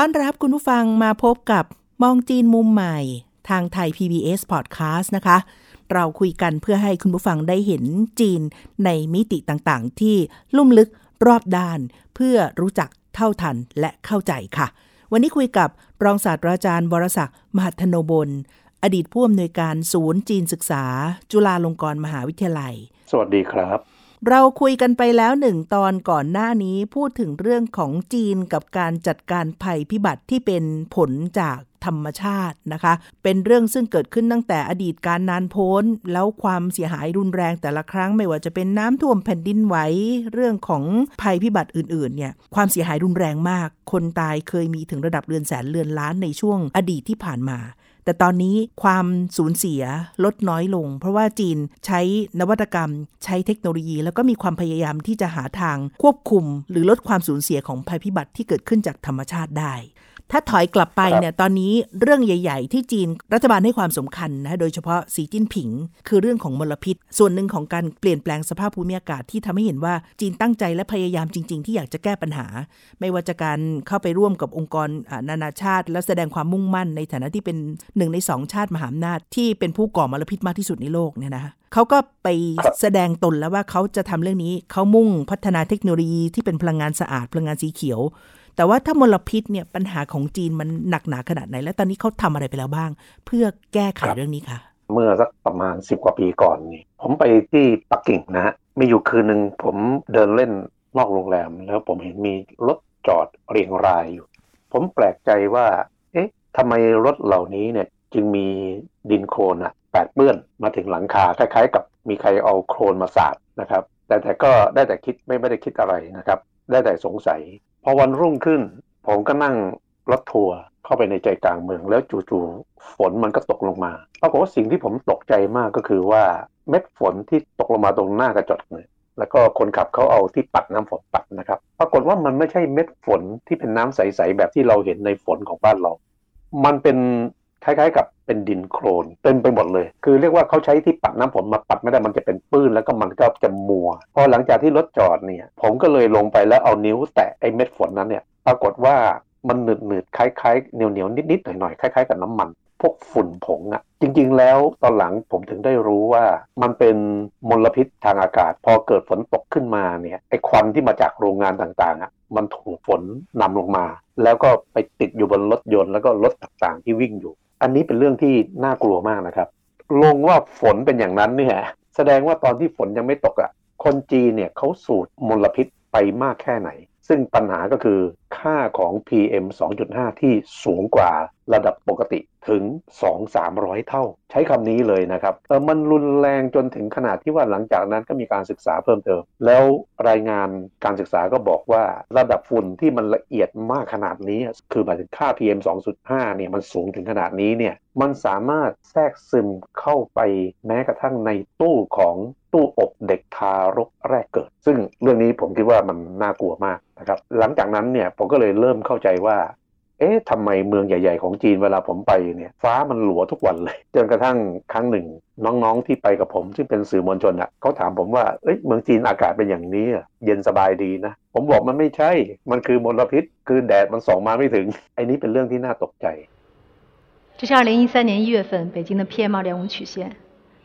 ต้อนรับคุณผู้ฟังมาพบกับมองจีนมุมใหม่ ทางไทย PBS Podcast นะคะ เราคุยกันเพื่อให้คุณผู้ฟังได้เห็นจีนในมิติต่างๆ ที่ลุ่มลึกรอบด้าน เพื่อรู้จักเท่าทันและเข้าใจค่ะ วันนี้คุยกับรองศาสตราจารย์วรศักดิ์มหัทโนบล อดีตผู้อำนวยการศูนย์จีนศึกษา จุฬาลงกรณ์มหาวิทยาลัย สวัสดีครับ เราคุยกันไปแล้วหนึ่งตอนก่อนหน้านี้พูดถึงเรื่องของจีนกับการจัดการภัยพิบัติที่เป็นผลจากธรรมชาตินะคะ เป็นเรื่องซึ่งเกิดขึ้นตั้งแต่อดีตการนานโพ้น แล้วความเสียหายรุนแรงแต่ละครั้ง ไม่ว่าจะเป็นน้ำท่วมแผ่นดินไหวเรื่องของภัยพิบัติอื่นๆเนี่ยความเสียหายรุนแรงมาก คนตายเคยมีถึงระดับเรือนแสนเรือนล้านในช่วงอดีตที่ผ่านมา แต่ตอนนี้ความสูญเสียลดน้อยลง เพราะว่าจีนใช้นวัตกรรม ใช้เทคโนโลยี แล้วก็มีความพยายามที่จะหาทางควบคุม หรือลดความสูญเสียของภัยพิบัติที่เกิดขึ้นจากธรรมชาติได้ ถ้าถอยกลับไปเนี่ยตอนนี้เรื่องใหญ่ ๆ ที่จีนรัฐบาลให้ความสำคัญนะโดยเฉพาะสีจิ้นผิง คือเรื่องของมลพิษ ส่วนหนึ่งของการเปลี่ยนแปลงสภาพภูมิอากาศที่ทำให้เห็นว่าจีนตั้งใจและพยายามจริง ๆ ที่อยากจะแก้ปัญหา ไม่ว่าจะการเข้าไปร่วมกับองค์กรนานาชาติ และแสดงความมุ่งมั่น ในฐานะที่เป็นหนึ่งในสองชาติมหาอำนาจที่เป็นผู้ก่อมลพิษมากที่สุดในโลกเนี่ยนะคะเขาก็ไปแสดงตนแล้วว่าเขาจะทำเรื่องนี้เขามุ่งพัฒนาเทคโนโลยีที่เป็นพลังงานสะอาดพลังงานสีเขียว แต่ว่าถ้ามลพิษเนี่ยปัญหาของจีนมันหนักหนาขนาดไหน และตอนนี้เขาทำอะไรไปแล้วบ้าง เพื่อแก้ไขเรื่องนี้ค่ะเมื่อสักประมาณสิบกว่าปีก่อนนี่ผมไปที่ปักกิ่งนะฮะมีอยู่คืนหนึ่งผมเดินเล่นนอกโรงแรม แล้วผมเห็นมีรถจอดเรียงรายอยู่ ผมแปลกใจว่า เอ๊ะทำไมรถเหล่านี้เนี่ยจึงมีดินโคลนอะแปดเปื้อนมาถึงหลังคาคล้ายๆ กับมีใครเอาโคลนมาสาดนะครับ แต่แต่ก็ได้แต่คิดไม่ไม่ได้คิดอะไรนะครับ ได้แต่สงสัย พอวันรุ่งขึ้น ผมก็นั่งรถทัวร์เข้าไปในใจกลางเมือง แล้วจู่ๆฝนมันก็ตกลงมาปรากฏว่าสิ่งที่ผมตกใจมากก็คือว่าเม็ดฝนที่ตกลงมาตรงหน้ากระจกเนี่ยแล้วก็คนขับเขาเอาที่ปัดน้ำฝนปัดนะครับ ปรากฏว่ามันไม่ใช่เม็ดฝนที่เป็นน้ำใสๆแบบที่เราเห็นในฝนของบ้านเรา มันเป็น คล้ายๆ กับเป็นดินโคลนเต็มไปหมดเลย คือเรียกว่าเขาใช้ที่ปัดน้ำฝนมาปัดไม่ได้มันจะเป็นปื้นแล้วก็มันก็จะมัว พอหลังจากที่รถจอดเนี่ย ผมก็เลยลงไปแล้วเอานิ้วแตะไอ้เม็ดฝนนั้นเนี่ย ปรากฏว่ามันหนืดหนืดๆคล้ายๆเหนียวเหนียวๆนิดๆหน่อยๆคล้ายๆกับน้ำมันพวกฝุ่นผงอะ่ะ จริงๆ แล้วตอนหลังผมถึงได้รู้ว่ามันเป็นมลพิษทางอากาศ พอเกิดฝนตกขึ้นมาเนี่ยไอ้ควันที่มาจากโรงงานต่างๆอะ่ะมันถูกฝนนำลงมา แล้วก็ไปติดอยู่บนรถยนต์แล้วก็รถต่างๆที่วิ่งอยู่ อันนี้เป็นเรื่องที่น่ากลัวมากนะครับ ลงว่าฝนเป็นอย่างนั้นเนี่ยแสดงว่าตอนที่ฝนยังไม่ตกอะ่ะ คนจีนเนี่ยเขาสูดมลพิษไปมากแค่ไหน ซึ่งปัญหาก็คือค่าของ PM 2.5 ที่สูงกว่าระดับปกติถึง 2-300 เท่า ใช้คำนี้เลยนะครับเออมันรุนแรงจนถึงขนาดที่ว่าหลังจากนั้นก็มีการศึกษาเพิ่มเติม แล้วรายงานการศึกษาก็บอกว่าระดับฝุ่นที่มันละเอียดมากขนาดนี้ คือหมายถึงค่า PM 2.5 เนี่ยมันสูงถึงขนาดนี้เนี่ยมันสามารถแทรกซึมเข้าไปแม้กระทั่งในตู้ของตู้อบเด็กทารกแรกเกิด ซึ่งเรื่องนี้ผมคิดว่ามันน่ากลัวมากนะครับหลังจากนั้นเนี่ยผมก็เลยเริ่มเข้าใจว่า เอ๊ะทำไมเมืองใหญ่ ๆ ของจีนเวลาผมไปเนี่ยฟ้ามันหลัวทุกวันเลย จนกระทั่งครั้งหนึ่ง น้องๆที่ไปกับผม ซึ่งเป็นสื่อมวลชนอ่ะเขาถามผมว่าเอ้ยเมืองจีนอากาศเป็นอย่างนี้อะเย็นสบายดีนะ ผมบอกมันไม่ใช่ มันคือมลพิษ คือแดดมันส่องมาไม่ถึงไอ้นี้เป็นเรื่องที่น่าตกใจ 这是二零一三年一月份北京的 PM 二点五曲线，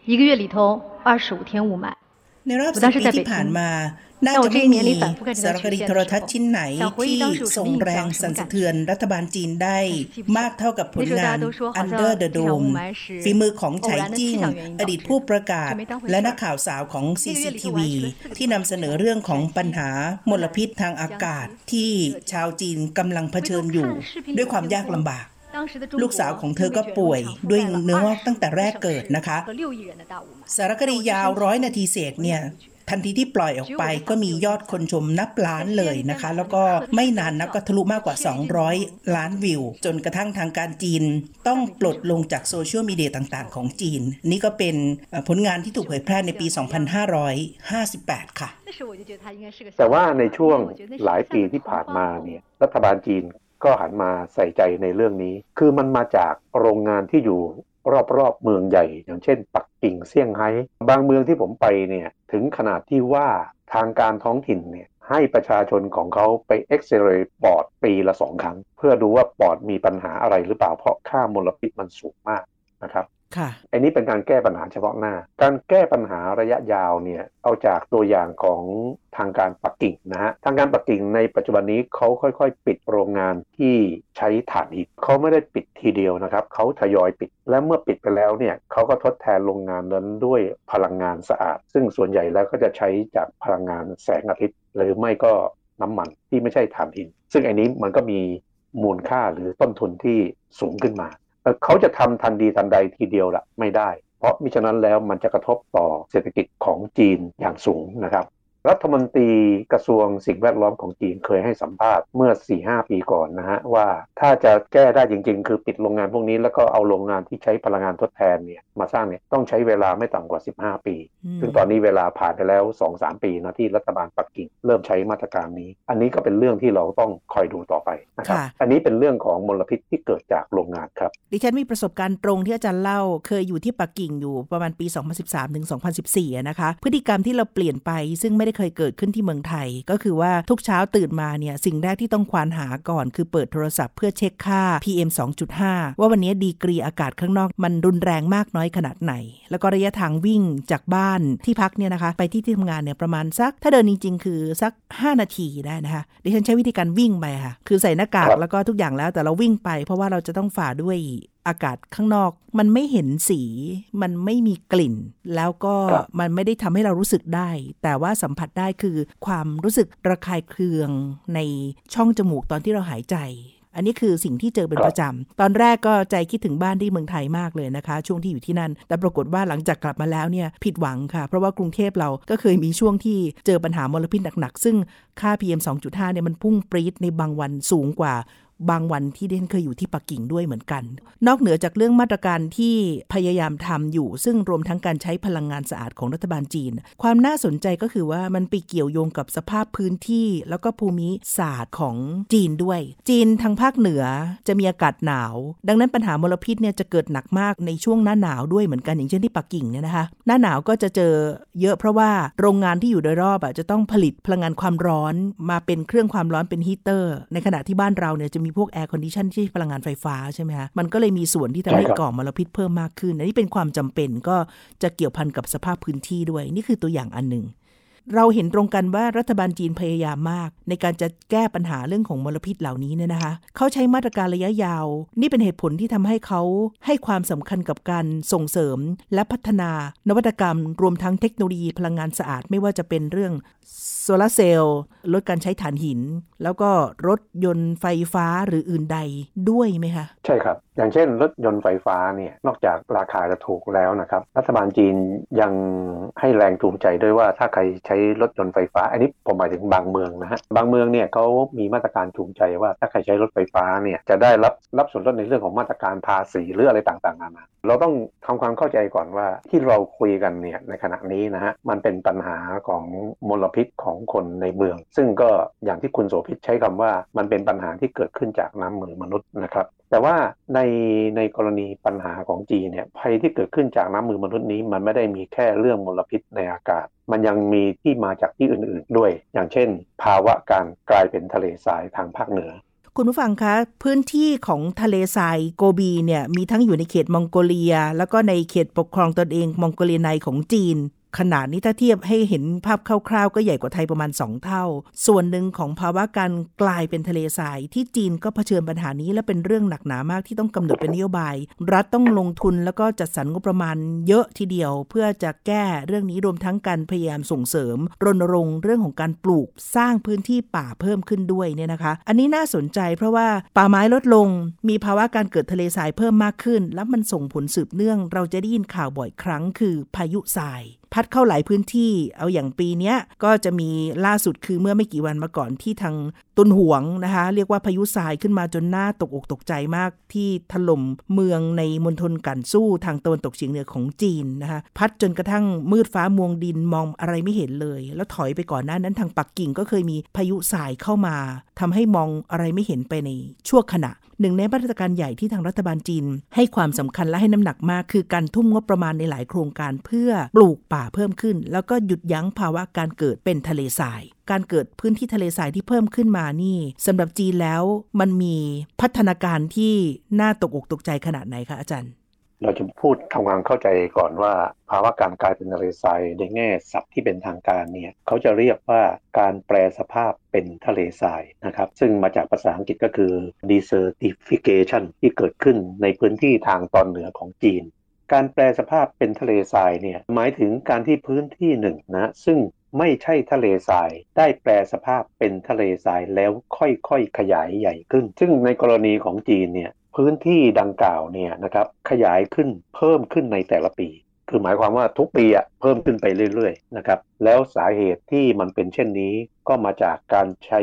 一个月里头二十五天雾霾。 ในรอบสิบปีที่ผ่านมาน่าจะไม่มีสารคดีโทรทัศน์ชิ้นไหนที่ส่งแรงสั่นสะเทือนรัฐบาลจีนได้ มากเท่ากับผลงาน Under the Dome ฝีมือของไฉจิ้ง อดีตผู้ประกาศ และนักข่าวสาวของ CCTV ที่นำเสนอเรื่องของปัญหามลพิษทางอากาศที่ชาวจีนกำลังเผชิญอยู่ ด้วยความยากลำบาก ลูกสาวของเธอก็ป่วยด้วยเนื้องอกตั้งแต่แรกเกิดนะคะ สารคดียาวร้อยนาทีเศษเนี่ยทันทีที่ปล่อยออกไปก็มียอดคนชมนับล้านเลยนะคะ แล้วก็ไม่นานนับก็ทะลุมากกว่า 200 ล้านวิว จนกระทั่งทางการจีน ต้องปลดลงจากโซเชียลมีเดียต่างๆ ของจีน นี่ก็เป็นผลงานที่ถูกเผยแพร่ในปี 2558 ค่ะ แต่ว่าในช่วงหลายปีที่ผ่านมาเนี่ยรัฐบาลจีน ก็หันมาใส่ใจในเรื่องนี้ คือมันมาจากโรงงานที่อยู่รอบๆเมืองใหญ่ อย่างเช่น ปักกิ่งเซี่ยงไฮ้บางเมืองที่ผมไปเนี่ยถึงขนาดที่ว่าทางการท้องถิ่นเนี่ยให้ประชาชนของเขาไปเอ็กซเรย์ปอดปีละสองครั้ง เพื่อดูว่าปอดมีปัญหาอะไรหรือเปล่าเพราะค่ามลพิษมันสูงมากนะครับ ค่ะอันนี้เป็นการแก้ปัญหาเฉพาะหน้า การแก้ปัญหาระยะยาวเนี่ยเอาจากตัวอย่างของทางการปักกิ่งนะฮะทางการปักกิ่งในปัจจุบันนี้เขาค่อยๆ ปิดโรงงานที่ใช้ถ่านหินเขาไม่ได้ปิดทีเดียวนะครับเขาทยอยปิด และเมื่อปิดไปแล้วเนี่ยเขาก็ทดแทนโรงงานนั้นด้วยพลังงานสะอาด ซึ่งส่วนใหญ่แล้วก็จะใช้จากพลังงานแสงอาทิตย์ หรือไม่ก็น้ำมันที่ไม่ใช่ถ่านหิน ซึ่งอันนี้มันก็มีมูลค่าหรือต้นทุนที่สูงขึ้นมา เขาจะทำทันดีทันใดทีเดียวละไม่ได้ เพราะมิฉะนั้นแล้วมันจะกระทบต่อเศรษฐกิจของจีนอย่างสูงนะครับ รัฐมนตรีกระทรวงสิ่งแวดล้อมของจีนเคยให้สัมภาษณ์เมื่อ 4-5 ปีก่อนนะฮะ ว่าถ้าจะแก้ได้จริงๆ คือปิดโรงงานพวกนี้ แล้วก็เอาโรงงานที่ใช้พลังงานทดแทนเนี่ยมาสร้างเนี่ยต้องใช้เวลาไม่ต่ำกว่า 15 ปี ซึ่งตอนนี้เวลาผ่านไปแล้ว 2-3 ปีนะที่รัฐบาลปักกิ่งเริ่มใช้มาตรการนี้ อันนี้ก็เป็นเรื่องที่เราต้องคอยดูต่อไปนะครับอันนี้เป็นเรื่องของมลพิษที่เกิดจากโรงงานครับดิฉันมีประสบการณ์ตรงที่อาจารย์เล่าเคยอยู่ที่ปักกิ่งอยู่ประมาณปี 2013ถึง2014 นะคะพฤติกรรมที่เราเปลี่ยนไปซึ่งไม่ได้เคยเกิดขึ้นที่เมืองไทย ก็คือว่าทุกเช้าตื่นมาเนี่ยสิ่งแรกที่ต้องควานหาก่อน คือเปิดโทรศัพท์เพื่อเช็คค่า PM 2.5 ว่าวันนี้ดีกรีอากาศข้างนอกมันรุนแรงมากน้อยขนาดไหน แล้วก็ระยะทางวิ่งจากบ้านที่พักเนี่ยนะคะ ไปที่ที่ทำงานเนี่ยประมาณสัก ถ้าเดินจริงๆ คือสัก 5 นาทีได้นะคะดิฉันใช้วิธีการวิ่งไปค่ะ คือใส่หน้ากากแล้วก็ทุกอย่างแล้วแต่เราวิ่งไป เพราะว่าเราจะต้องฝ่าด้วยอากาศข้างนอก มันไม่เห็นสี มันไม่มีกลิ่น แล้วก็มันไม่ได้ทำให้เรารู้สึกได้ แต่ว่าสัมผัสได้คือความรู้สึกระคายเคืองในช่องจมูกตอนที่เราหายใจอันนี้คือสิ่งที่เจอเป็นประจำ ตอนแรกก็ใจคิดถึงบ้านที่เมืองไทยมากเลยนะคะ ช่วงที่อยู่ที่นั่น แต่ปรากฏว่าหลังจากกลับมาแล้วเนี่ยผิดหวังค่ะ เพราะว่ากรุงเทพเราก็เคยมีช่วงที่เจอปัญหามลพิษหนักๆ ซึ่งค่า PM 2.5เนี่ยมันพุ่งปรี๊ดในบางวันสูงกว่า บางวันที่เดนเคยอยู่ที่ปักกิ่งด้วยเหมือนกัน นอกเหนือจากเรื่องมาตรการที่พยายามทำอยู่ ซึ่งรวมทั้งการใช้พลังงานสะอาดของรัฐบาลจีน ความน่าสนใจก็คือว่ามันไปเกี่ยวโยงกับสภาพพื้นที่ แล้วก็ภูมิศาสตร์ของจีนด้วย จีนทางภาคเหนือจะมีอากาศหนาว ดังนั้นปัญหามลพิษเนี่ยจะเกิดหนักมากในช่วงหน้าหนาวด้วยเหมือนกันอย่างเช่นที่ปักกิ่งเนี่ยนะคะหน้าหนาวก็จะเจอเยอะเพราะว่าโรงงานที่อยู่โดยรอบอะจะต้องผลิตพลังงานความร้อนมาเป็นเครื่องความร้อนเป็นฮีเตอร์ ในขณะที่บ้านเราเนี่ยจะมีพวก air condition ที่พลังงานไฟฟ้าใช่ไหมคะมันก็เลยมีส่วนที่ทำให้ก่อมลพิษเพิ่มมากขึ้นอันนี้เป็นความจำเป็นก็จะเกี่ยวพันกับสภาพพื้นที่ด้วย นี่คือตัวอย่างอันหนึ่งเราเห็นตรงกันว่ารัฐบาลจีนพยายามมาก ในการจะแก้ปัญหาเรื่องของมลพิษเหล่านี้เนี่ยนะคะ เขาใช้มาตรการระยะยาว นี่เป็นเหตุผลที่ทำให้เขาให้ความสำคัญกับการส่งเสริม และพัฒนานวัตกรรม รวมทั้งเทคโนโลยีพลังงานสะอาดไม่ว่าจะเป็นเรื่อง โซลาเซลล์ลดการใช้ถ่านหิน แล้วก็รถยนต์ไฟฟ้าหรืออื่นใดด้วยไหมคะ ใช่ครับ อย่างเช่น รถยนต์ไฟฟ้าเนี่ยนอกจากราคาจะถูกแล้วนะครับ รัฐบาลจีนยังให้แรงจูงใจด้วยว่าถ้าใครใช้รถยนต์ไฟฟ้า อันนี้ผมหมายถึงบางเมืองนะฮะบางเมืองเนี่ยเขามีมาตรการจูงใจว่าถ้าใครใช้รถไฟฟ้าเนี่ยจะได้รับรับส่วนลดในเรื่องของมาตรการภาษีหรืออะไรต่างๆนานาเราต้องทำความเข้าใจก่อนว่าที่เราคุยกันเนี่ยในขณะนี้นะฮะมันเป็นปัญหาของมลพิษของของคนในเมือง ซึ่งก็อย่างที่คุณโสภิตใช้คำว่ามันเป็นปัญหาที่เกิดขึ้นจากน้ำมือมนุษย์นะครับ แต่ว่าในในกรณีปัญหาของจีนเนี่ยภัยที่เกิดขึ้นจากน้ำมือมนุษย์นี้ มันไม่ได้มีแค่เรื่องมลพิษในอากาศ มันยังมีที่มาจากที่อื่นๆด้วย อย่างเช่น ภาวะการกลายเป็นทะเลทรายทางภาคเหนือคุณผู้ฟังคะพื้นที่ของทะเลทรายโกบีเนี่ยมีทั้งอยู่ในเขตมองโกเลีย แล้วก็ในเขตปกครองตนเองมองโกเลียในของจีน ขนาดนี้ถ้าเทียบให้เห็นภาพคร่าวๆ ก็ใหญ่กว่าไทยประมาณ 2 เท่า ส่วนหนึ่งของภาวะการกลายเป็นทะเลทราย ที่จีนก็เผชิญปัญหานี้และเป็นเรื่องหนักหนามากที่ต้องกำหนดเป็นนโยบาย รัฐต้องลงทุนแล้วก็จัดสรรงบประมาณเยอะทีเดียว เพื่อจะแก้เรื่องนี้รวมทั้งการพยายามส่งเสริม รณรงค์เรื่องของการปลูกสร้างพื้นที่ป่าเพิ่มขึ้นด้วยเนี่ยนะคะ อันนี้น่าสนใจเพราะว่าป่าไม้ลดลง มีภาวะการเกิดทะเลทรายเพิ่มมากขึ้น แล้วมันส่งผลสืบเนื่อง เราจะได้ยินข่าวบ่อยครั้ง คือพายุทราย พัดเข้าหลายพื้นที่ เอาอย่างปีนี้ก็จะมีล่าสุดคือเมื่อไม่กี่วันมาก่อนที่ทางตุนหวงนะคะ เรียกว่าพายุทรายขึ้นมาจนหน้าตกอกตกใจมากที่ถล่มเมืองในมณฑลกันสู้ทางตะวันตกเฉียงเหนือของจีนนะคะ พัดจนกระทั่งมืดฟ้ามัวดินมองอะไรไม่เห็นเลย แล้วถอยไปก่อนหน้านั้นทางปักกิ่งก็เคยมีพายุทรายเข้ามาทำให้มองอะไรไม่เห็นไปในชั่วขณะ หนึ่งในมาตรการใหญ่ที่ทางรัฐบาลจีน ให้ความสำคัญและให้น้ำหนักมาก คือการทุ่มงบประมาณในหลายโครงการเพื่อปลูกป่าเพิ่มขึ้น แล้วก็หยุดยั้งภาวะการเกิดเป็นทะเลทรายการเกิดพื้นที่ทะเลทรายที่เพิ่มขึ้นมานี่สำหรับจีนแล้วมันมีพัฒนาการที่น่าตกอกตกใจขนาดไหนคะอาจารย์ เราจะพูดทำความเข้าใจก่อนว่าภาวะการกลายเป็นทะเลทรายในแง่ศัพท์ที่เป็นทางการเนี่ยเขาจะเรียกว่าการแปลสภาพเป็นทะเลทรายนะครับ ซึ่งมาจากภาษาอังกฤษก็คือ desertification ที่เกิดขึ้นในพื้นที่ทางตอนเหนือของจีน การแปลสภาพเป็นทะเลทรายเนี่ยหมายถึงการที่พื้นที่หนึ่งนะซึ่งไม่ใช่ทะเลทราย ได้แปลสภาพเป็นทะเลทรายแล้วค่อยๆขยายใหญ่ขึ้น ซึ่งในกรณีของจีนเนี่ย พื้นที่ดังกล่าวเนี่ยนะครับขยายขึ้นเพิ่มขึ้นในแต่ละปี คือหมายความว่าทุกปีอะเพิ่มขึ้นไปเรื่อยๆนะครับแล้วสาเหตุที่มันเป็นเช่นนี้ก็มาจากการใช้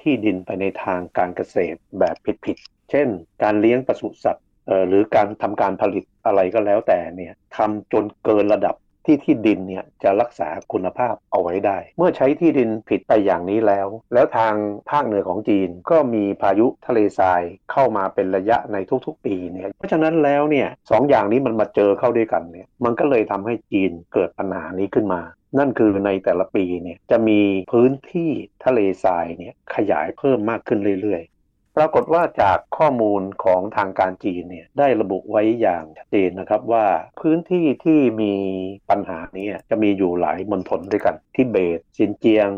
ที่ดินไปในทางการเกษตรแบบผิดๆเช่น การเลี้ยงปศุสัตว์หรือการทำการผลิตอะไรก็แล้วแต่เนี่ยทำจนเกินระดับ ที่ที่ดินเนี่ยจะรักษาคุณภาพเอาไว้ได้ เมื่อใช้ที่ดินผิดไปอย่างนี้แล้ว แล้วทางภาคเหนือของจีนก็มีพายุทะเลทรายเข้ามาเป็นระยะในทุกๆ ปีเนี่ยเพราะฉะนั้นแล้วเนี่ยสองอย่างนี้มันมาเจอเข้าด้วยกันเนี่ยมันก็เลยทำให้จีนเกิดปัญหานี้ขึ้นมา นั่นคือในแต่ละปีเนี่ยจะมีพื้นที่ทะเลทรายเนี่ยขยายเพิ่มมากขึ้นเรื่อย ปรากฏว่าจากข้อมูลของทางการจีนเนี่ยได้ระบุไว้อย่างชัดเจนนะครับว่าพื้นที่ที่มีปัญหานี้จะมีอยู่หลายมณฑลด้วยกันทิเบตซินเจียง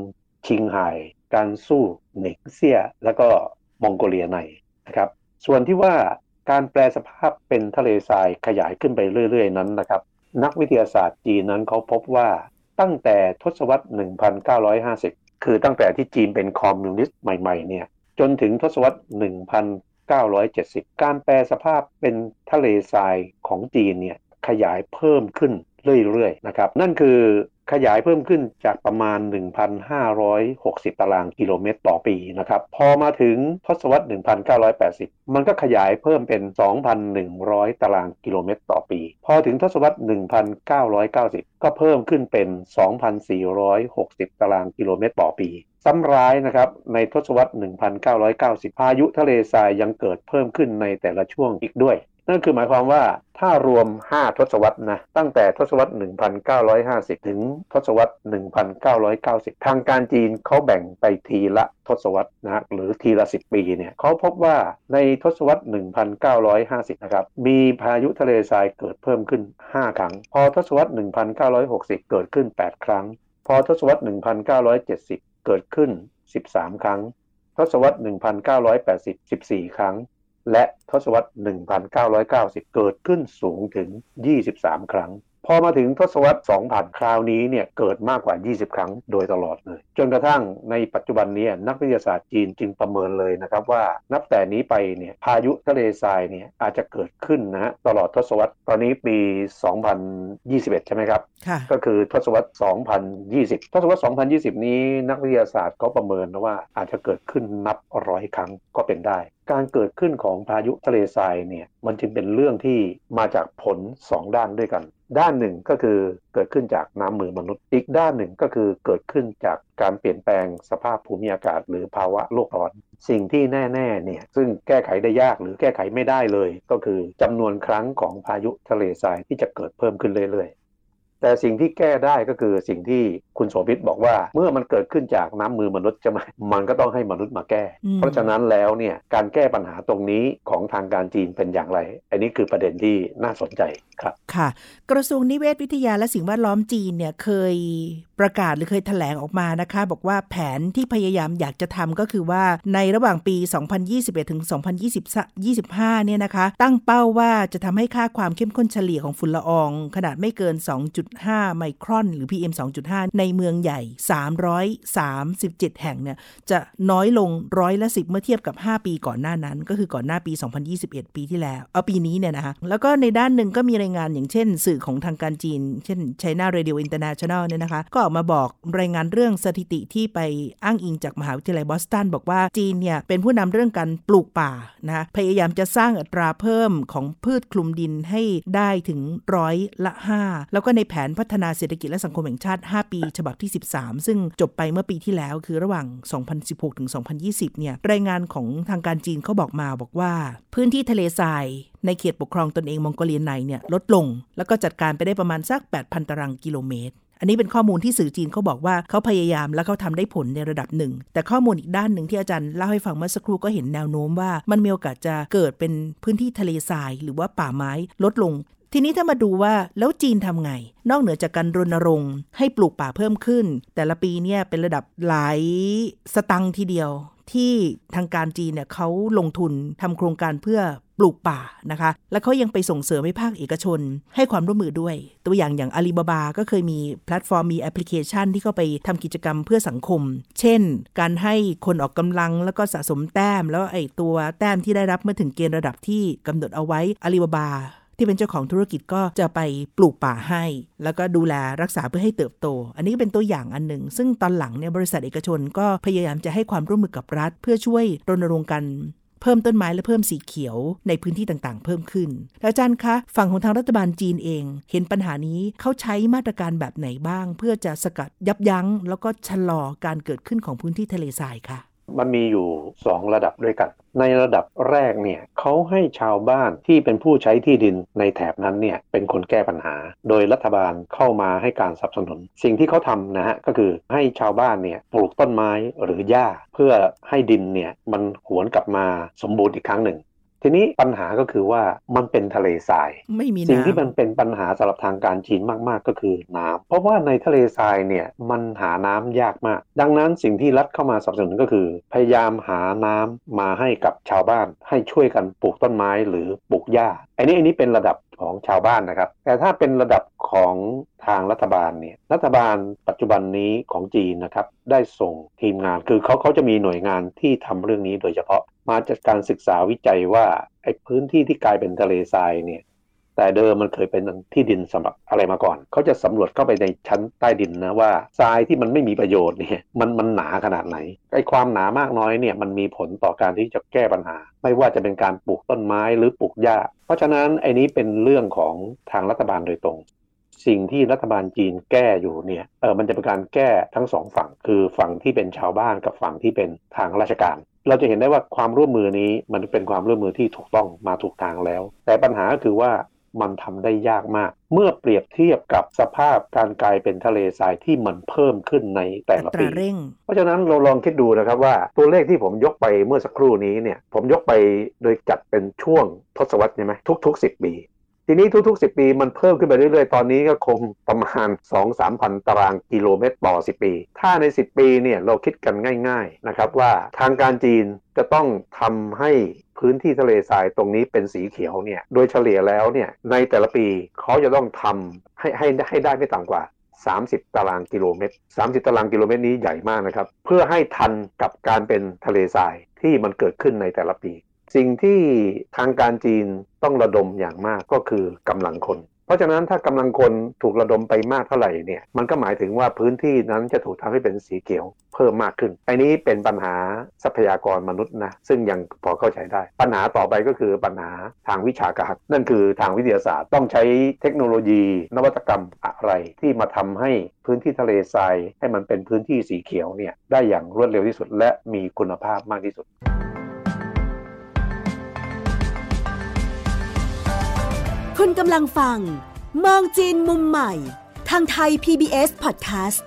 ชิงไห่การสู้เนกเซีย แล้วก็มองโกเลียในนะครับ ส่วนที่ว่าการแปลสภาพเป็นทะเลทรายขยายขึ้นไปเรื่อย ๆ นั้นนะครับ นักวิทยาศาสตร์จีนนั้นเขาพบว่าตั้งแต่ทศวรรษ 1950 คือตั้งแต่ที่จีนเป็นคอมมิวนิสต์ใหม่ ๆ เนี่ย จนถึงทศวรรษ 1970 การแปลสภาพเป็นทะเลทรายของจีนเนี่ยขยายเพิ่มขึ้นเรื่อยๆนะครับ นั่นคือขยายเพิ่มขึ้นจากประมาณ 1,560 ตารางกิโลเมตรต่อปีนะครับ พอมาถึงทศวรรษ 1980 มันก็ขยายเพิ่มเป็น 2,100 ตารางกิโลเมตรต่อปี พอถึงทศวรรษ 1990 ก็เพิ่มขึ้นเป็น 2,460 ตารางกิโลเมตรต่อปี ซ้ำร้ายนะครับในทศวรรษ 1990 พายุทะเลทรายยังเกิดเพิ่มขึ้นในแต่ละช่วงอีกด้วย นั่นคือหมายความว่าถ้ารวม 5 ทศวรรษนะตั้งแต่ทศวรรษ 1950 ถึงทศวรรษ 1990 ทางการจีนเขาแบ่งไปทีละทศวรรษนะหรือทีละ 10 ปีเนี่ยเขาพบว่าในทศวรรษ 1950 นะครับมีพายุทะเลทรายเกิดเพิ่มขึ้น 5 ครั้ง พอทศวรรษ 1960 เกิดขึ้น 8 ครั้ง พอทศวรรษ 1970 เกิดขึ้น 13 ครั้ง ทศวรรษ 1980 14 ครั้ง และทศวรรษ 1990 เกิดขึ้นสูงถึง 23 ครั้ง พอมาถึงทศวรรษ 2000 คราวนี้เนี่ยเกิดมากกว่า 20 ครั้งโดยตลอดเลย จนกระทั่งในปัจจุบันนี้นักวิทยาศาสตร์จีนจึงประเมินเลยนะครับว่านับแต่นี้ไปเนี่ยพายุทะเลทรายเนี่ยอาจจะเกิดขึ้นนะฮะตลอดทศวรรษตอนนี้ปี 2021 ใช่ไหมครับ ก็คือทศวรรษ 2020 ทศวรรษ 2020 นี้นักวิทยาศาสตร์เขาประเมินว่าอาจจะเกิดขึ้นนับร้อยครั้งก็เป็นได้ การเกิดขึ้นของพายุทะเลทรายเนี่ยมันจึงเป็นเรื่องที่มาจากผล 2 ด้านด้วยกัน ด้านหนึ่งก็คือเกิดขึ้นจากน้ำมือมนุษย์ อีกด้านหนึ่งก็คือเกิดขึ้นจากการเปลี่ยนแปลงสภาพภูมิอากาศ หรือภาวะโลกร้อน สิ่งที่แน่ๆเนี่ยซึ่งแก้ไขได้ยากหรือแก้ไขไม่ได้เลย ก็คือจำนวนครั้งของพายุทะเลทรายที่จะเกิดเพิ่มขึ้นเรื่อยๆ แต่สิ่งที่แก้ได้ก็คือสิ่งที่คุณโสภิตบอกว่า เมื่อมันเกิดขึ้นจากน้ำมือมนุษย์จะมามันก็ต้องให้มนุษย์มาแก้ เพราะฉะนั้นแล้วเนี่ยการแก้ปัญหาตรงนี้ของทางการจีนเป็นอย่างไร อันนี้คือประเด็นที่น่าสนใจครับค่ะ กระทรวงนิเวศวิทยาและสิ่งแวดล้อมจีนเนี่ยเคยประกาศหรือเคยถแถลงออกมานะคะ บอกว่าแผนที่พยายามอยากจะทำก็คือว่าในระหว่างปี 2021 ถึง 2025 เนี่ยนะคะ ตั้งเป้าว่าจะทำให้ค่าความเข้มข้นเฉลี่ยของฝุ่นละออง ขนาดไม่เกิน2.5 ไมครอน หรือ PM 2.5 ในเมืองใหญ่ 337 แห่งเนี่ยจะน้อยลงร้อยละ 10 เมื่อเทียบกับ 5 ปีก่อนหน้านั้น ก็คือก่อนหน้าปี 2021 ปีที่แล้ว เอาปีนี้เนี่ยนะคะแล้วก็ในด้านหนึ่งก็มีรายงานอย่างเช่น สื่อของทางการจีน เช่น China Radio International เนี่ยนะคะ ก็ออกมาบอกรายงานเรื่องสถิติที่ไปอ้างอิงจากมหาวิทยาลัยบอสตันบอกว่าจีนเนี่ยเป็นผู้นำเรื่องการปลูกป่านะคะพยายามจะสร้างอัตราเพิ่มของพืชคลุมดินให้ได้ถึงร้อยละ 5 แล้วก็ในแผนพัฒนาเศรษฐกิจและสังคมแห่งชาติ 5 ปี ฉบับที่ 13 ซึ่งจบไปเมื่อปีที่แล้วคือระหว่าง 2016 ถึง 2020 เนี่ย รายงานของทางการจีนเขาบอกมาบอกว่า พื้นที่ทะเลทรายในเขตปกครองตนเองมองโกเลียในเนี่ยลดลง แล้วก็จัดการไปได้ประมาณสัก 8,000 ตารางกิโลเมตรอันนี้เป็นข้อมูลที่สื่อจีนเขาบอกว่าเขาพยายามและเขาทำได้ผลในระดับหนึ่ง แต่ข้อมูลอีกด้านหนึ่งที่อาจารย์เล่าให้ฟังเมื่อสักครู่ก็เห็นแนวโน้มว่า มันมีโอกาสจะเกิดเป็นพื้นที่ทะเลทราย หรือว่าป่าไม้ลดลง ทีนี้ถ้ามาดูว่าแล้วจีนทำไง นอกเหนือจากการรณรงค์ให้ปลูกป่าเพิ่มขึ้น แต่ละปีเนี่ยเป็นระดับหลายสตังค์ทีเดียว ที่ทางการจีนเนี่ยเขาลงทุนทำโครงการเพื่อปลูกป่านะคะ แล้วเขายังไปส่งเสริมให้ภาคเอกชน ให้ความร่วมมือด้วย ตัวอย่างอย่างอาลีบาบา ก็เคยมีแพลตฟอร์มมีแอปพลิเคชันที่เข้าไปทำกิจกรรมเพื่อสังคม เช่น การให้คนออกกำลังแล้วก็สะสมแต้ม แล้วไอ้ตัวแต้มที่ได้รับเมื่อถึงเกณฑ์ระดับที่กำหนดเอาไว้อาลีบาบา ที่เป็นเจ้าของธุรกิจก็จะไปปลูกป่าให้ แล้วก็ดูแลรักษาเพื่อให้เติบโต อันนี้ก็เป็นตัวอย่างอันหนึ่ง ซึ่งตอนหลังเนี่ยบริษัทเอกชนก็พยายามจะให้ความร่วมมือกับรัฐ เพื่อช่วยรณรงค์กันเพิ่มต้นไม้และเพิ่มสีเขียวในพื้นที่ต่างๆ เพิ่มขึ้นแล้วอาจารย์คะ ฝั่งของทางรัฐบาลจีนเอง เห็นปัญหานี้เขาใช้มาตรการแบบไหนบ้าง เพื่อจะสกัดยับยั้ง แล้วก็ชะลอการเกิดขึ้นของพื้นที่ทะเลทรายค่ะ มันมีอยู่ 2 ระดับด้วยกัน ในระดับแรกเนี่ยเขาให้ชาวบ้านที่เป็นผู้ใช้ที่ดินในแถบนั้นเนี่ยเป็นคนแก้ปัญหา โดยรัฐบาลเข้ามาให้การสนับสนุน สิ่งที่เขาทำนะฮะก็คือให้ชาวบ้านเนี่ยปลูกต้นไม้หรือหญ้า เพื่อให้ดินเนี่ยมันหวนกลับมาสมบูรณ์อีกครั้งหนึ่ง ทีนี้ปัญหาก็คือว่ามันเป็นทะเลทรายไม่มีสิ่งน้ที่มันเป็นปัญหาสำหรับทางการจีนมาก ๆ ก็คือน้ำเพราะว่าในทะเลทรายเนี่ยมันหาน้ำยากมาก ดังนั้นสิ่งที่รัฐเข้ามาสนับสนุนก็คือ พยายามหาน้ำมาให้กับชาวบ้าน ให้ช่วยกันปลูกต้นไม้หรือปลูกหญ้า อันนี้อันนี้เป็นระดับของชาวบ้านนะครับ แต่ถ้าเป็นระดับของทางรัฐบาลเนี่ยรัฐบาลปัจจุบันนี้ของจีนนะครับได้ส่งทีมงานคือเขาเขาจะมีหน่วยงานที่ทำเรื่องนี้โดยเฉพาะมาจากการศึกษาวิจัยว่าไอ้พื้นที่ที่กลายเป็นทะเลทรายเนี่ย แต่เดิมมันเคยเป็นที่ดินสำหรับอะไรมาก่อน เขาจะสำรวจเข้าไปในชั้นใต้ดินนะว่าทรายที่มันไม่มีประโยชน์เนี่ยมันมันหนาขนาดไหนไอ้ความหนามากน้อยเนี่ยมันมีผลต่อการที่จะแก้ปัญหา ไม่ว่าจะเป็นการปลูกต้นไม้หรือปลูกหญ้า เพราะฉะนั้นไอ้นี้เป็นเรื่องของทางรัฐบาลโดยตรงสิ่งที่รัฐบาลจีนแก้อยู่เนี่ย เออมันจะเป็นการแก้ทั้งสองฝั่ง คือฝั่งที่เป็นชาวบ้านกับฝั่งที่เป็นทางราชการ เราจะเห็นได้ว่าความร่วมมือนี้มันเป็นความร่วมมือที่ถูกต้องมาถูกทางแล้ว แต่ปัญหาก็คือว่า มันทำได้ยากมาก เมื่อเปรียบเทียบกับสภาพการกลายเป็นทะเลทรายที่มันเพิ่มขึ้นในแต่ำละอัตปีราเร่งเพราะฉะนั้นเราลองคิดดูนะครับว่าตัวเลขที่ผมยกไปเมื่อสักครู่นี้เนี่ยผมยกไปโดยจัดเป็นช่วงทศวรรษใช่ไหมทุก ๆ 10 ปีทีนี้ทุกๆ 10 ปีมันเพิ่มขึ้นไปเรื่อยๆ ตอนนี้ก็คงประมาณ 2-3พันตารางกิโลเมตรต่อ 10 ปี ถ้าใน 10 ปีเนี่ยเราคิดกันง่าย ๆ นะครับว่าทางการจีนจะต้องทำให้ พื้นที่ทะเลทรายตรงนี้เป็นสีเขียวเนี่ยโดยเฉลี่ยแล้วเนี่ยในแต่ละปีเขาจะต้องทำให้ให้ให้ได้ไม่ต่ำกว่า 30 ตารางกิโลเมตร 30 ตารางกิโลเมตรนี้ใหญ่มากนะครับ เพื่อให้ทันกับการเป็นทะเลทรายที่มันเกิดขึ้นในแต่ละปี สิ่งที่ทางการจีนต้องระดมอย่างมากก็คือกำลังคน เพราะฉะนั้นถ้ากำลังคนถูกระดมไปมากเท่าไหร่เนี่ยมันก็หมายถึงว่าพื้นที่นั้นจะถูกทำให้เป็นสีเขียวเพิ่มมากขึ้นอันนี้เป็นปัญหาทรัพยากรมนุษย์นะซึ่งยังพอเข้าใจได้ ปัญหาต่อไปก็คือปัญหาทางวิชาการ นั่นคือทางวิทยาศาสตร์ต้องใช้เทคโนโลยี นวัตกรรมอะไรที่มาทำให้พื้นที่ทะเลทรายให้มันเป็นพื้นที่สีเขียวเนี่ยได้อย่างรวดเร็วที่สุดและมีคุณภาพมากที่สุด คุณกำลังฟัง มองจีนมุมใหม่ ทางไทย PBS Podcast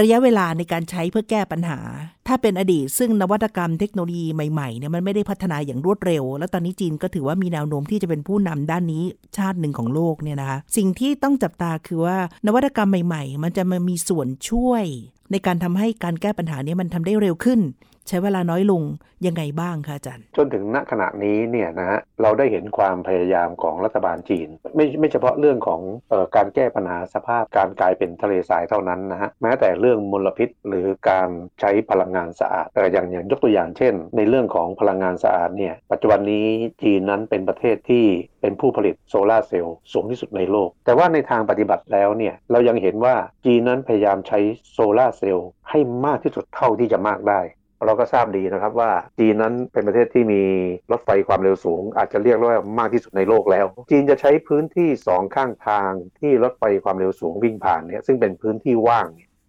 ระยะเวลาในการใช้เพื่อแก้ปัญหา ถ้าเป็นอดีตซึ่งนวัตกรรมเทคโนโลยีใหม่ๆเนี่ยมันไม่ได้พัฒนาอย่างรวดเร็ว แล้วตอนนี้จีนก็ถือว่ามีแนวโน้มที่จะเป็นผู้นำด้านนี้ชาติหนึ่งของโลกเนี่ยนะคะ สิ่งที่ต้องจับตาคือว่านวัตกรรมใหม่ ๆ มันจะมามีส่วนช่วยในการทำให้การแก้ปัญหาเนี้มันทำได้เร็วขึ้น ใช้เวลาน้อยลงยังไงบ้างคะอาจารย์ จนถึงณขณะนี้เนี่ยนะฮะเราได้เห็นความพยายามของรัฐบาลจีน ไม่ไม่เฉพาะเรื่องของออการแก้ปัญหาสภาพการกลายเป็นทะเลทรายเท่านั้นนะฮะแม้แต่เรื่องมลพิษ หรือการใช้พลังงานสะอาดแต่อย่างอย่างยกตัวอย่างเช่น ในเรื่องของพลังงานสะอาดเนี่ยปัจจุบันนี้จีนนั้นเป็นประเทศที่เป็นผู้ผลิตโซลาเซลล์สูงที่สุดในโลก แต่ว่าในทางปฏิบัติแล้วเนี่ยเรายังเห็นว่าจีนนั้นพยายามใช้โซลาเซลล์ให้มากที่สุดเท่าที่จะมากได้ เราก็ทราบดีนะครับว่าจีนนั้นเป็นประเทศที่มีรถไฟความเร็วสูง อาจจะเรียกว่ามากที่สุดในโลกแล้ว จีนจะใช้พื้นที่สองข้างทางที่รถไฟความเร็วสูงวิ่งผ่านเนี่ยซึ่งเป็นพื้นที่ว่าง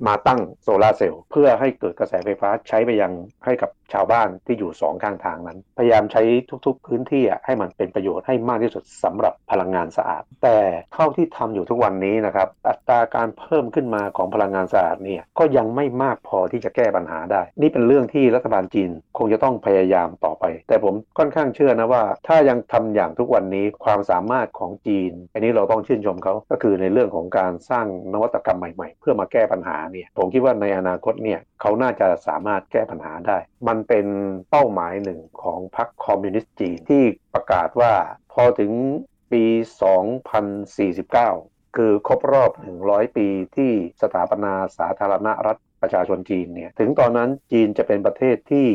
มาตั้งโซลาเซลล์เพื่อให้เกิดกระแสไฟฟ้าใช้ไปยังให้กับ ชาวบ้านที่อยู่สองข้างทางนั้น พยายามใช้ทุกๆ พื้นที่ให้มันเป็นประโยชน์ให้มากที่สุดสำหรับพลังงานสะอาด แต่เท่าที่ทำอยู่ทุกวันนี้นะครับอัตราการเพิ่มขึ้นมาของพลังงานสะอาดเนี่ยก็ยังไม่มากพอที่จะแก้ปัญหาได้ นี่เป็นเรื่องที่รัฐบาลจีนคงจะต้องพยายามต่อไป แต่ผมค่อนข้างเชื่อนะว่า ถ้ายังทำอย่างทุกวันนี้ความสามารถของจีน อันนี้เราต้องชื่นชมเขาก็คือในเรื่องของการสร้างนวัตกรรมใหม่ ๆ เพื่อมาแก้ปัญหาเนี่ยผมคิดว่าในอนาคตเนี่ยเขาน่าจะสามารถแก้ปัญหาได้มันเป็นเป้าหมายหนึ่งของพรรคคอมมิวนิสต์จีนที่ประกาศว่าพอถึงปี 2049 คือครบรอบ 100 ปีที่สถาปนาสาธารณรัฐประชาชนจีนเนี่ยถึงตอนนั้นจีนจะเป็นประเทศที่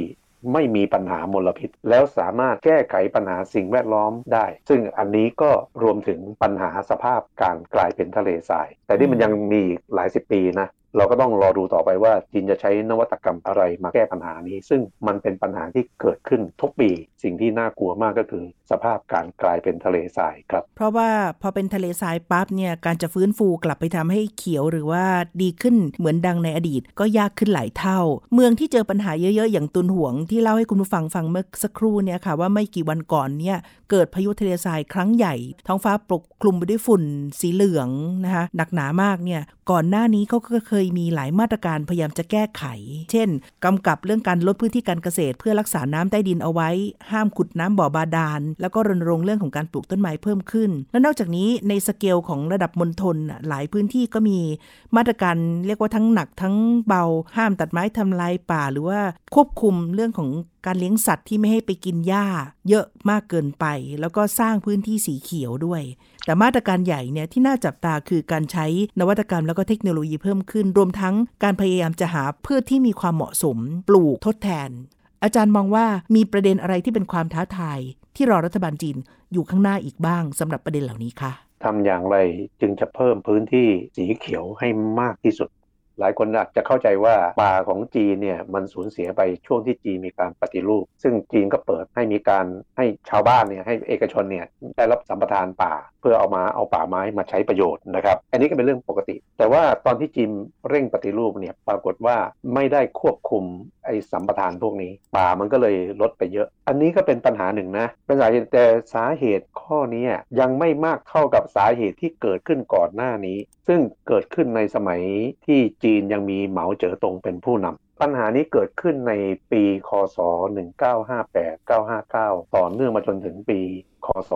ไม่มีปัญหามลพิษ แล้วสามารถแก้ไขปัญหาสิ่งแวดล้อมได้ ซึ่งอันนี้ก็รวมถึงปัญหาสภาพการกลายเป็นทะเลทราย แต่นี่มันยังมีหลายสิบปีนะ เราก็ต้องรอดูต่อไปว่าจีนจะใช้นวัตกรรมอะไรมาแก้ปัญหานี้ ซึ่งมันเป็นปัญหาที่เกิดขึ้นทุกปี สิ่งที่น่ากลัวมากก็คือ สภาพการกลายเป็นทะเลทรายครับ เพราะว่าพอเป็นทะเลทรายปั๊บเนี่ยการจะฟื้นฟูกลับไปทำให้เขียวหรือว่าดีขึ้นเหมือนดังในอดีต ก็ยากขึ้นหลายเท่า เมืองที่เจอปัญหาเยอะๆ อย่างตุนหวงที่เล่าให้คุณผู้ฟังฟังเมื่อสักครู่เนี่ยค่ะว่าไม่กี่วันก่อนเนี่ยเกิดพายุทะเลทรายครั้งใหญ่ ท้องฟ้าปกคลุมไปด้วยฝุ่นสีเหลืองนะคะหนักหนามากเนี่ยก่อนหน้านี้เขาก็เคยมีหลายมาตรการพยายามจะแก้ไข เช่นกำกับเรื่องการลดพื้นที่การเกษตร เพื่อรักษาน้ำใต้ดินเอาไว้ ห้ามขุดน้ำบ่อบาดาล แล้วก็รณรงค์เรื่องของการปลูกต้นไม้เพิ่มขึ้น และนอกจากนี้ในสเกลของระดับมณฑลหลายพื้นที่ก็มีมาตรการเรียกว่าทั้งหนักทั้งเบา ห้ามตัดไม้ทำลายป่า หรือว่าควบคุมเรื่องของการเลี้ยงสัตว์ที่ไม่ให้ไปกินหญ้า เยอะมากเกินไป แล้วก็สร้างพื้นที่สีเขียวด้วย แต่มาตรการใหญ่เนี่ยที่น่าจับตาคือการใช้นวัตกรรมแล้วก็เทคโนโลยีเพิ่มขึ้น รวมทั้งการพยายามจะหาพืชที่มีความเหมาะสม ปลูกทดแทน อาจารย์มองว่ามีประเด็นอะไรที่เป็นความท้าทาย ที่รอรัฐบาลจีนอยู่ข้างหน้าอีกบ้างสำหรับประเด็นเหล่านี้คะทำอย่างไรจึงจะเพิ่มพื้นที่สีเขียวให้มากที่สุด หลายคนอาจจะเข้าใจว่าป่าของจีนเนี่ยมันสูญเสียไปช่วงที่จีนมีการปฏิรูป ซึ่งจีนก็เปิดให้มีการให้ชาวบ้านเนี่ยให้เอกชนเนี่ยได้รับสัมปทานป่า เพื่อเอามาเอาป่าไม้มาใช้ประโยชน์นะครับ อันนี้ก็เป็นเรื่องปกติ แต่ว่าตอนที่จีนเร่งปฏิรูปเนี่ยปรากฏว่าไม่ได้ควบคุมไอ้สัมปทานพวกนี้ ป่ามันก็เลยลดไปเยอะ อันนี้ก็เป็นปัญหาหนึ่งนะเป็นสาเหตุแต่สาเหตุข้อนี้ยังไม่มากเท่ากับสาเหตุที่เกิดขึ้นก่อนหน้านี้ซึ่งเกิดขึ้นในสมัยที่จีนยังมีเหมาเจ๋อตงเป็นผู้นำปัญหานี้เกิดขึ้นในปีคศ 1958-959 ต่อเนื่องมาจนถึงปี คศ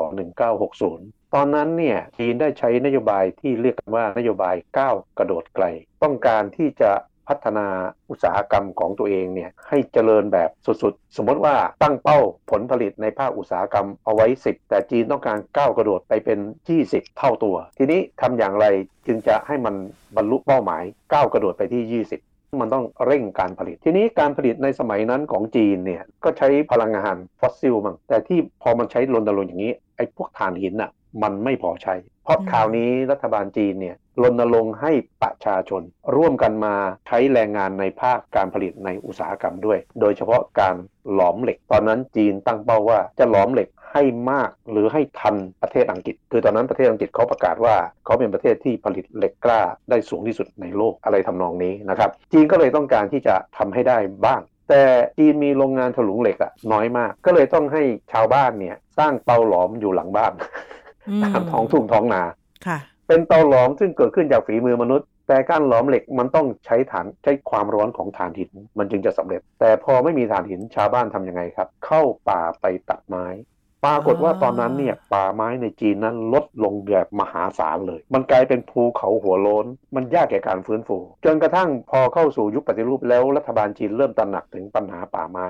1960 ตอนนั้นเนี่ยจีนได้ใช้นโยบายที่เรียกกันว่านโยบายก้าวกระโดดไกล ต้องการที่จะ พัฒนาอุตสาหกรรมของตัวเองเนี่ยให้เจริญแบบสุดๆ สมมติว่าตั้งเป้าผลผลิตในภาคอุตสาหกรรมเอาไว้ 10 แต่จีนต้องการก้าวกระโดดไปเป็น 20 เท่าตัว ทีนี้ทำอย่างไรจึงจะให้มันบรรลุเป้าหมายก้าวกระโดดไปที่ 20มันต้องเร่งการผลิต ทีนี้การผลิตในสมัยนั้นของจีนเนี่ยก็ใช้พลังงานฟอสซิลมั้งแต่ที่พอมันใช้รณรงอย่างนี้ไอ้พวกถ่านหินอะ มันไม่พอใช้ เพราะข่าวนี้รัฐบาลจีนเนี่ยรณรงค์ให้ประชาชน ร่วมกันมาใช้แรงงานในภาคการผลิตในอุตสาหกรรมด้วย โดยเฉพาะการหลอมเหล็ก ตอนนั้นจีนตั้งเป้าว่าจะหลอมเหล็กให้มากหรือให้ทันประเทศอังกฤษ คือตอนนั้นประเทศอังกฤษเขาประกาศว่าเขาเป็นประเทศที่ผลิตเหล็กกล้าได้สูงที่สุดในโลกอะไรทำนองนี้นะครับ จีนก็เลยต้องการที่จะทำให้ได้บ้าง แต่จีนมีโรงงานถลุงเหล็กอะน้อยมาก ก็เลยต้องให้ชาวบ้านเนี่ยสร้างเตาหลอมอยู่หลังบ้าน ตามท้องทุ่งท้องนาค่ะเป็นเตาหลอมซึ่งเกิดขึ้นจากฝีมือมนุษย์ แต่การหลอมเหล็กมันต้องใช้ฐานใช้ความร้อนของถ่านหินมันจึงจะสำเร็จ แต่พอไม่มีถ่านหินชาวบ้านทํำยังไงครับ เข้าป่าไปตัดไม้ปปรากฏว่าตอนนั้นเนี่ยป่าไม้ในจีนนั้นลดลงแบบมหาศาลเลย มันกลายเป็นภูเขาหัวโล้น มันยากแก่การฟื้นฟู จนกระทั่งพอเข้าสู่ยุคปฏิรูปแล้วรัฐบาลจีนเริ่มตระหนักถึงปัญหาป่าไม้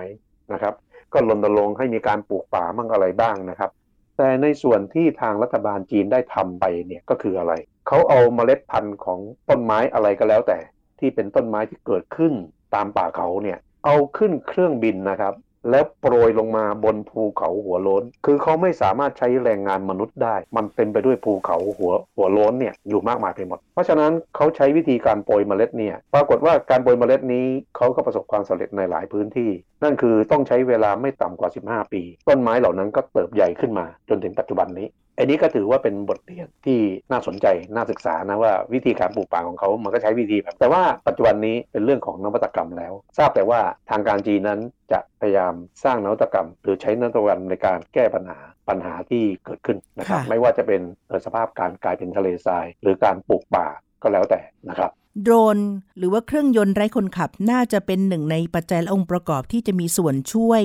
นะครับ ก็รณรงค์ให้มีการปลูกป่ามั่งอะไรบ้างนะครับ แต่ในส่วนที่ทางรัฐบาลจีนได้ทำไปเนี่ยก็คืออะไร เขาเอาเมล็ดพันธุ์ของต้นไม้อะไรก็แล้วแต่ ที่เป็นต้นไม้ที่เกิดขึ้นตามป่าเขาเนี่ย เอาขึ้นเครื่องบินนะครับ แล้วโปรยลงมาบนภูเขาหัวโล้น คือเขาไม่สามารถใช้แรงงานมนุษย์ได้ มันเต็มไปด้วยภูเขาหัวหัวโล้นเนี่ยอยู่มากมายไปหมด เพราะฉะนั้นเขาใช้วิธีการโปรยเมล็ดเนี่ย ปรากฏว่าการโปรยเมล็ดนี้เขาก็ประสบความสำเร็จในหลายพื้นที่ นั่นคือต้องใช้เวลาไม่ต่ำกว่า 15 ปี ต้นไม้เหล่านั้นก็เติบใหญ่ขึ้นมาจนถึงปัจจุบันนี้ อันนี้ก็ถือว่าเป็นบทเรียนที่น่าสนใจน่าศึกษานะว่าวิธีการปลูกป่าของเขามันก็ใช้วิธีแบบ แต่ว่าปัจจุบันนี้เป็นเรื่องของนวัตกรรมแล้ว ทราบแต่ว่าทางการจีนนั้นจะพยายามสร้างนวัตกรรม หรือใช้นวัตกรรมในการแก้ปัญหาปัญหาที่เกิดขึ้นนะครับค่ะไม่ว่าจะเป็นเอ่อสภาพการกลายเป็นทะเลทราย หรือการปลูกป่าก็แล้วแต่นะครับ โดรนหรือว่าเครื่องยนต์ไร้คนขับน่าจะเป็นหนึ่งในปัจจัยและองค์ประกอบที่จะมีส่วนช่วย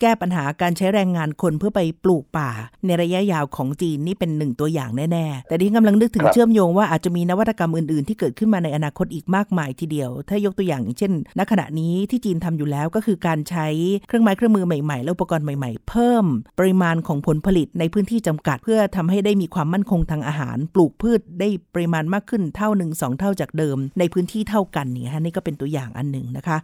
แก้ปัญหาการใช้แรงงานคนเพื่อไปปลูกป่า ในระยะยาวของจีนนี่เป็นหนึ่งตัวอย่างแน่ ๆ แต่ที่กำลังนึกถึงครับเชื่อมโยงว่าอาจจะมีนวัตกรรมอื่น ๆ ที่เกิดขึ้นมาในอนาคตอีกมากมายทีเดียว ถ้ายกตัวอย่างอย่างเช่น ณขณะนี้ที่จีนทำอยู่แล้วก็คือการใช้เครื่องไม้เครื่องมือใหม่ๆและอุปกรณ์ใหม่ๆ เพิ่ม ปริมาณของผลผลิตในพื้นที่จำกัด เพื่อทำให้ได้มีความมั่นคงทางอาหาร ปลูกพืชได้ปริมาณมากขึ้นเท่าหนึ่งสองเท่าจากเดิมในพื้นที่เท่ากันเนี่ยฮะนี่ก็เป็นตัวอย่างอันหนึ่งนะคะ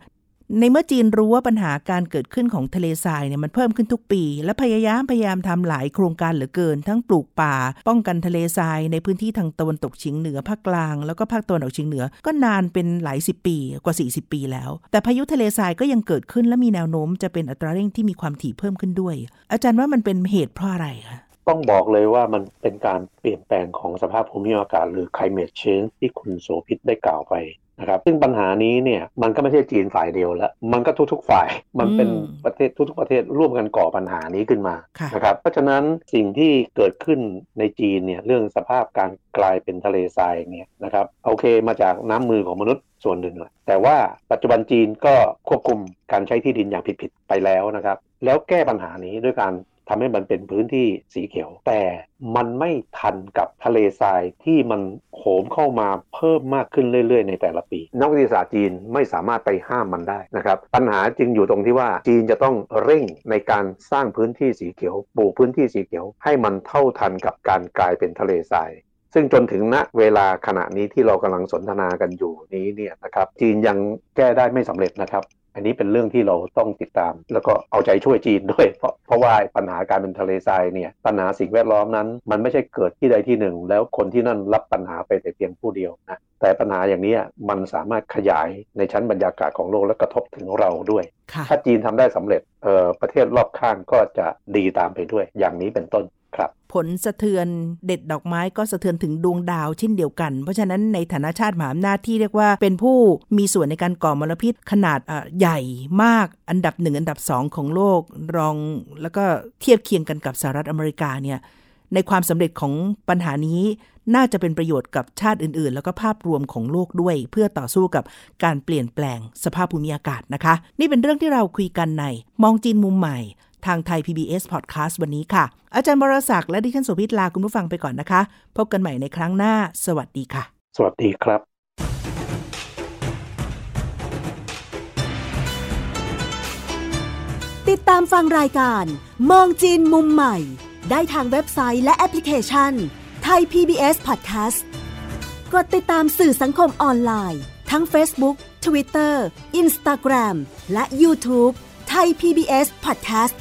ในเมื่อจีนรู้ว่าปัญหาการเกิดขึ้นของทะเลทรายเนี่ยมันเพิ่มขึ้นทุกปี และพยายามพยายามทำหลายโครงการเหลือเกิน ทั้งปลูกป่า ป้องกันทะเลทราย ในพื้นที่ทางตะวันตกเฉียงเหนือภาคกลาง แล้วก็ภาคตะวันออกเฉียงเหนือก็นานเป็นหลายสิบปีกว่า 40 ปีแล้ว แต่พายุทะเลทรายก็ยังเกิดขึ้นและมีแนวโน้มจะเป็นอัตราเร่งที่มีความถี่เพิ่มขึ้นด้วย อาจารย์ว่ามันเป็นเหตุเพราะอะไรคะ ต้องบอกเลยว่ามันเป็นการเปลี่ยนแปลงของสภาพภูมิอากาศ หรือ climate change ที่คุณโสภิตได้กล่าวไปนะครับซึ่งปัญหานี้เนี่ยมันก็ไม่ใช่จีนฝ่ายเดียวแล้ว มันก็ทุก ๆ ฝ่ายมันเป็นอืมประเทศทุก ๆ ประเทศร่วมกันก่อปัญหานี้ขึ้นมาค่ะนะครับเพราะฉะนั้นสิ่งที่เกิดขึ้นในจีนเนี่ยเรื่องสภาพการกลายเป็นทะเลทรายเนี่ยนะครับโอเคมาจากน้ำมือของมนุษย์ส่วนหนึ่งแหละแต่ว่าปัจจุบันจีนก็ควบคุมการใช้ที่ดินอย่างผิดๆไปแล้วนะครับ แล้วแก้ปัญหานี้ด้วยการ ทำให้มันเป็นพื้นที่สีเขียว แต่มันไม่ทันกับทะเลทรายที่มันโหมเข้ามาเพิ่มมากขึ้นเรื่อย ๆ ในแต่ละปี นักวิทยาศาสตร์จีนไม่สามารถไปห้ามมันได้นะครับ ปัญหาจึงอยู่ตรงที่ว่าจีนจะต้องเร่งในการสร้างพื้นที่สีเขียวปลูกพื้นที่สีเขียว ให้มันเท่าทันกับการกลายเป็นทะเลทรายซึ่งจนถึงณเวลาขณะนี้ที่เรากำลังสนทนากันอยู่นี้เนี่ยนะครับจีนยังแก้ได้ไม่สำเร็จนะครับ อันนี้เป็นเรื่องที่เราต้องติดตาม แล้วก็เอาใจช่วยจีนด้วย เพราะเพราะว่าปัญหาการเป็นทะเลทรายเนี่ยปัญหาสิ่งแวดล้อมนั้น มันไม่ใช่เกิดที่ใดที่หนึ่ง แล้วคนที่นั่นรับปัญหาไปแต่เพียงผู้เดียวนะแต่ปัญหาอย่างนี้มันสามารถขยายในชั้นบรรยากาศของโลกและกระทบถึงเราด้วยค่ะถ้าจีนทำได้สำเร็จเอ่อประเทศรอบข้างก็จะดีตามไปด้วย อย่างนี้เป็นต้นครับ ผลสะเทือนเด็ดดอกไม้ก็สะเทือนถึงดวงดาวเช่นเดียวกัน เพราะฉะนั้นในฐานะชาติมหาอำนาจที่เรียกว่าเป็นผู้มีส่วนในการก่อมลพิษขนาดใหญ่มากอันดับหนึ่งอันดับสองของโลกรองแล้วก็เทียบเคียงกันกับสหรัฐอเมริกาเนี่ยในความสำเร็จของปัญหานี้น่าจะเป็นประโยชน์กับชาติอื่นๆ แล้วก็ภาพรวมของโลกด้วย เพื่อต่อสู้กับการเปลี่ยนแปลงสภาพภูมิอากาศนะคะ นี่เป็นเรื่องที่เราคุยกันในมองจีนมุมใหม่ ทางไทย PBS Podcast วันนี้ค่ะ อาจารย์บรศักดิ์และดิฉันโสภิตลาคุณผู้ฟังไปก่อนนะคะ พบกันใหม่ในครั้งหน้า สวัสดีค่ะ สวัสดีครับติดตามฟังรายการ มองจีนมุมใหม่ ได้ทางเว็บไซต์และแอปพลิเคชันไทย PBS Podcast กดติดตามสื่อสังคมออนไลน์ ทั้ง Facebook Twitter Instagram และ YouTube ไทย PBS Podcast